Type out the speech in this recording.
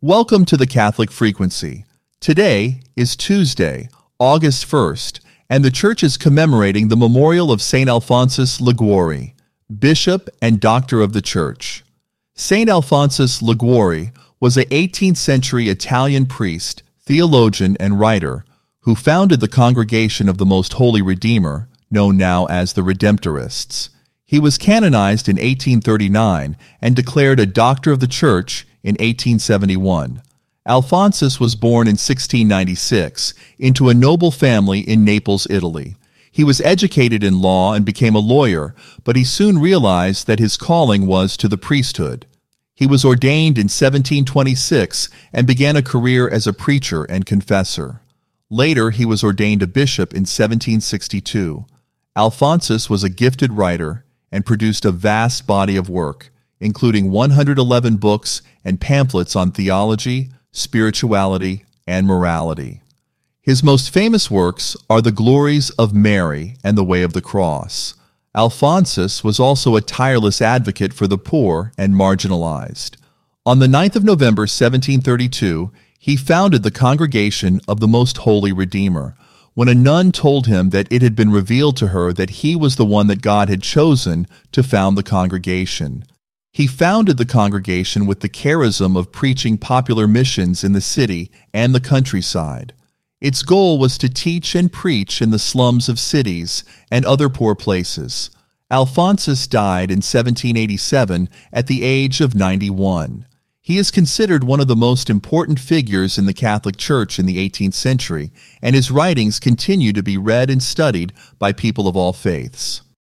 Welcome to the Catholic Frequency. Today is Tuesday, August 1st, and the Church is commemorating the memorial of St. Alphonsus Liguori, Bishop and Doctor of the Church. St. Alphonsus Liguori was a 18th century Italian priest, theologian, and writer who founded the Congregation of the Most Holy Redeemer, known now as the Redemptorists. He was canonized in 1839 and declared a Doctor of the Church in 1871. Alphonsus was born in 1696 into a noble family in Naples, Italy. He was educated in law and became a lawyer, but he soon realized that his calling was to the priesthood. He was ordained in 1726 and began a career as a preacher and confessor. Later, he was ordained a bishop in 1762. Alphonsus was a gifted writer and produced a vast body of work, including 111 books and pamphlets on theology, spirituality, and morality. His most famous works are The Glories of Mary and The Way of the Cross. Alphonsus was also a tireless advocate for the poor and marginalized. On the 9th of November 1732, he founded the Congregation of the Most Holy Redeemer, when a nun told him that it had been revealed to her that he was the one that God had chosen to found the congregation. He founded the congregation with the charism of preaching popular missions in the city and the countryside. Its goal was to teach and preach in the slums of cities and other poor places. Alphonsus died in 1787 at the age of 91. He is considered one of the most important figures in the Catholic Church in the 18th century, and his writings continue to be read and studied by people of all faiths.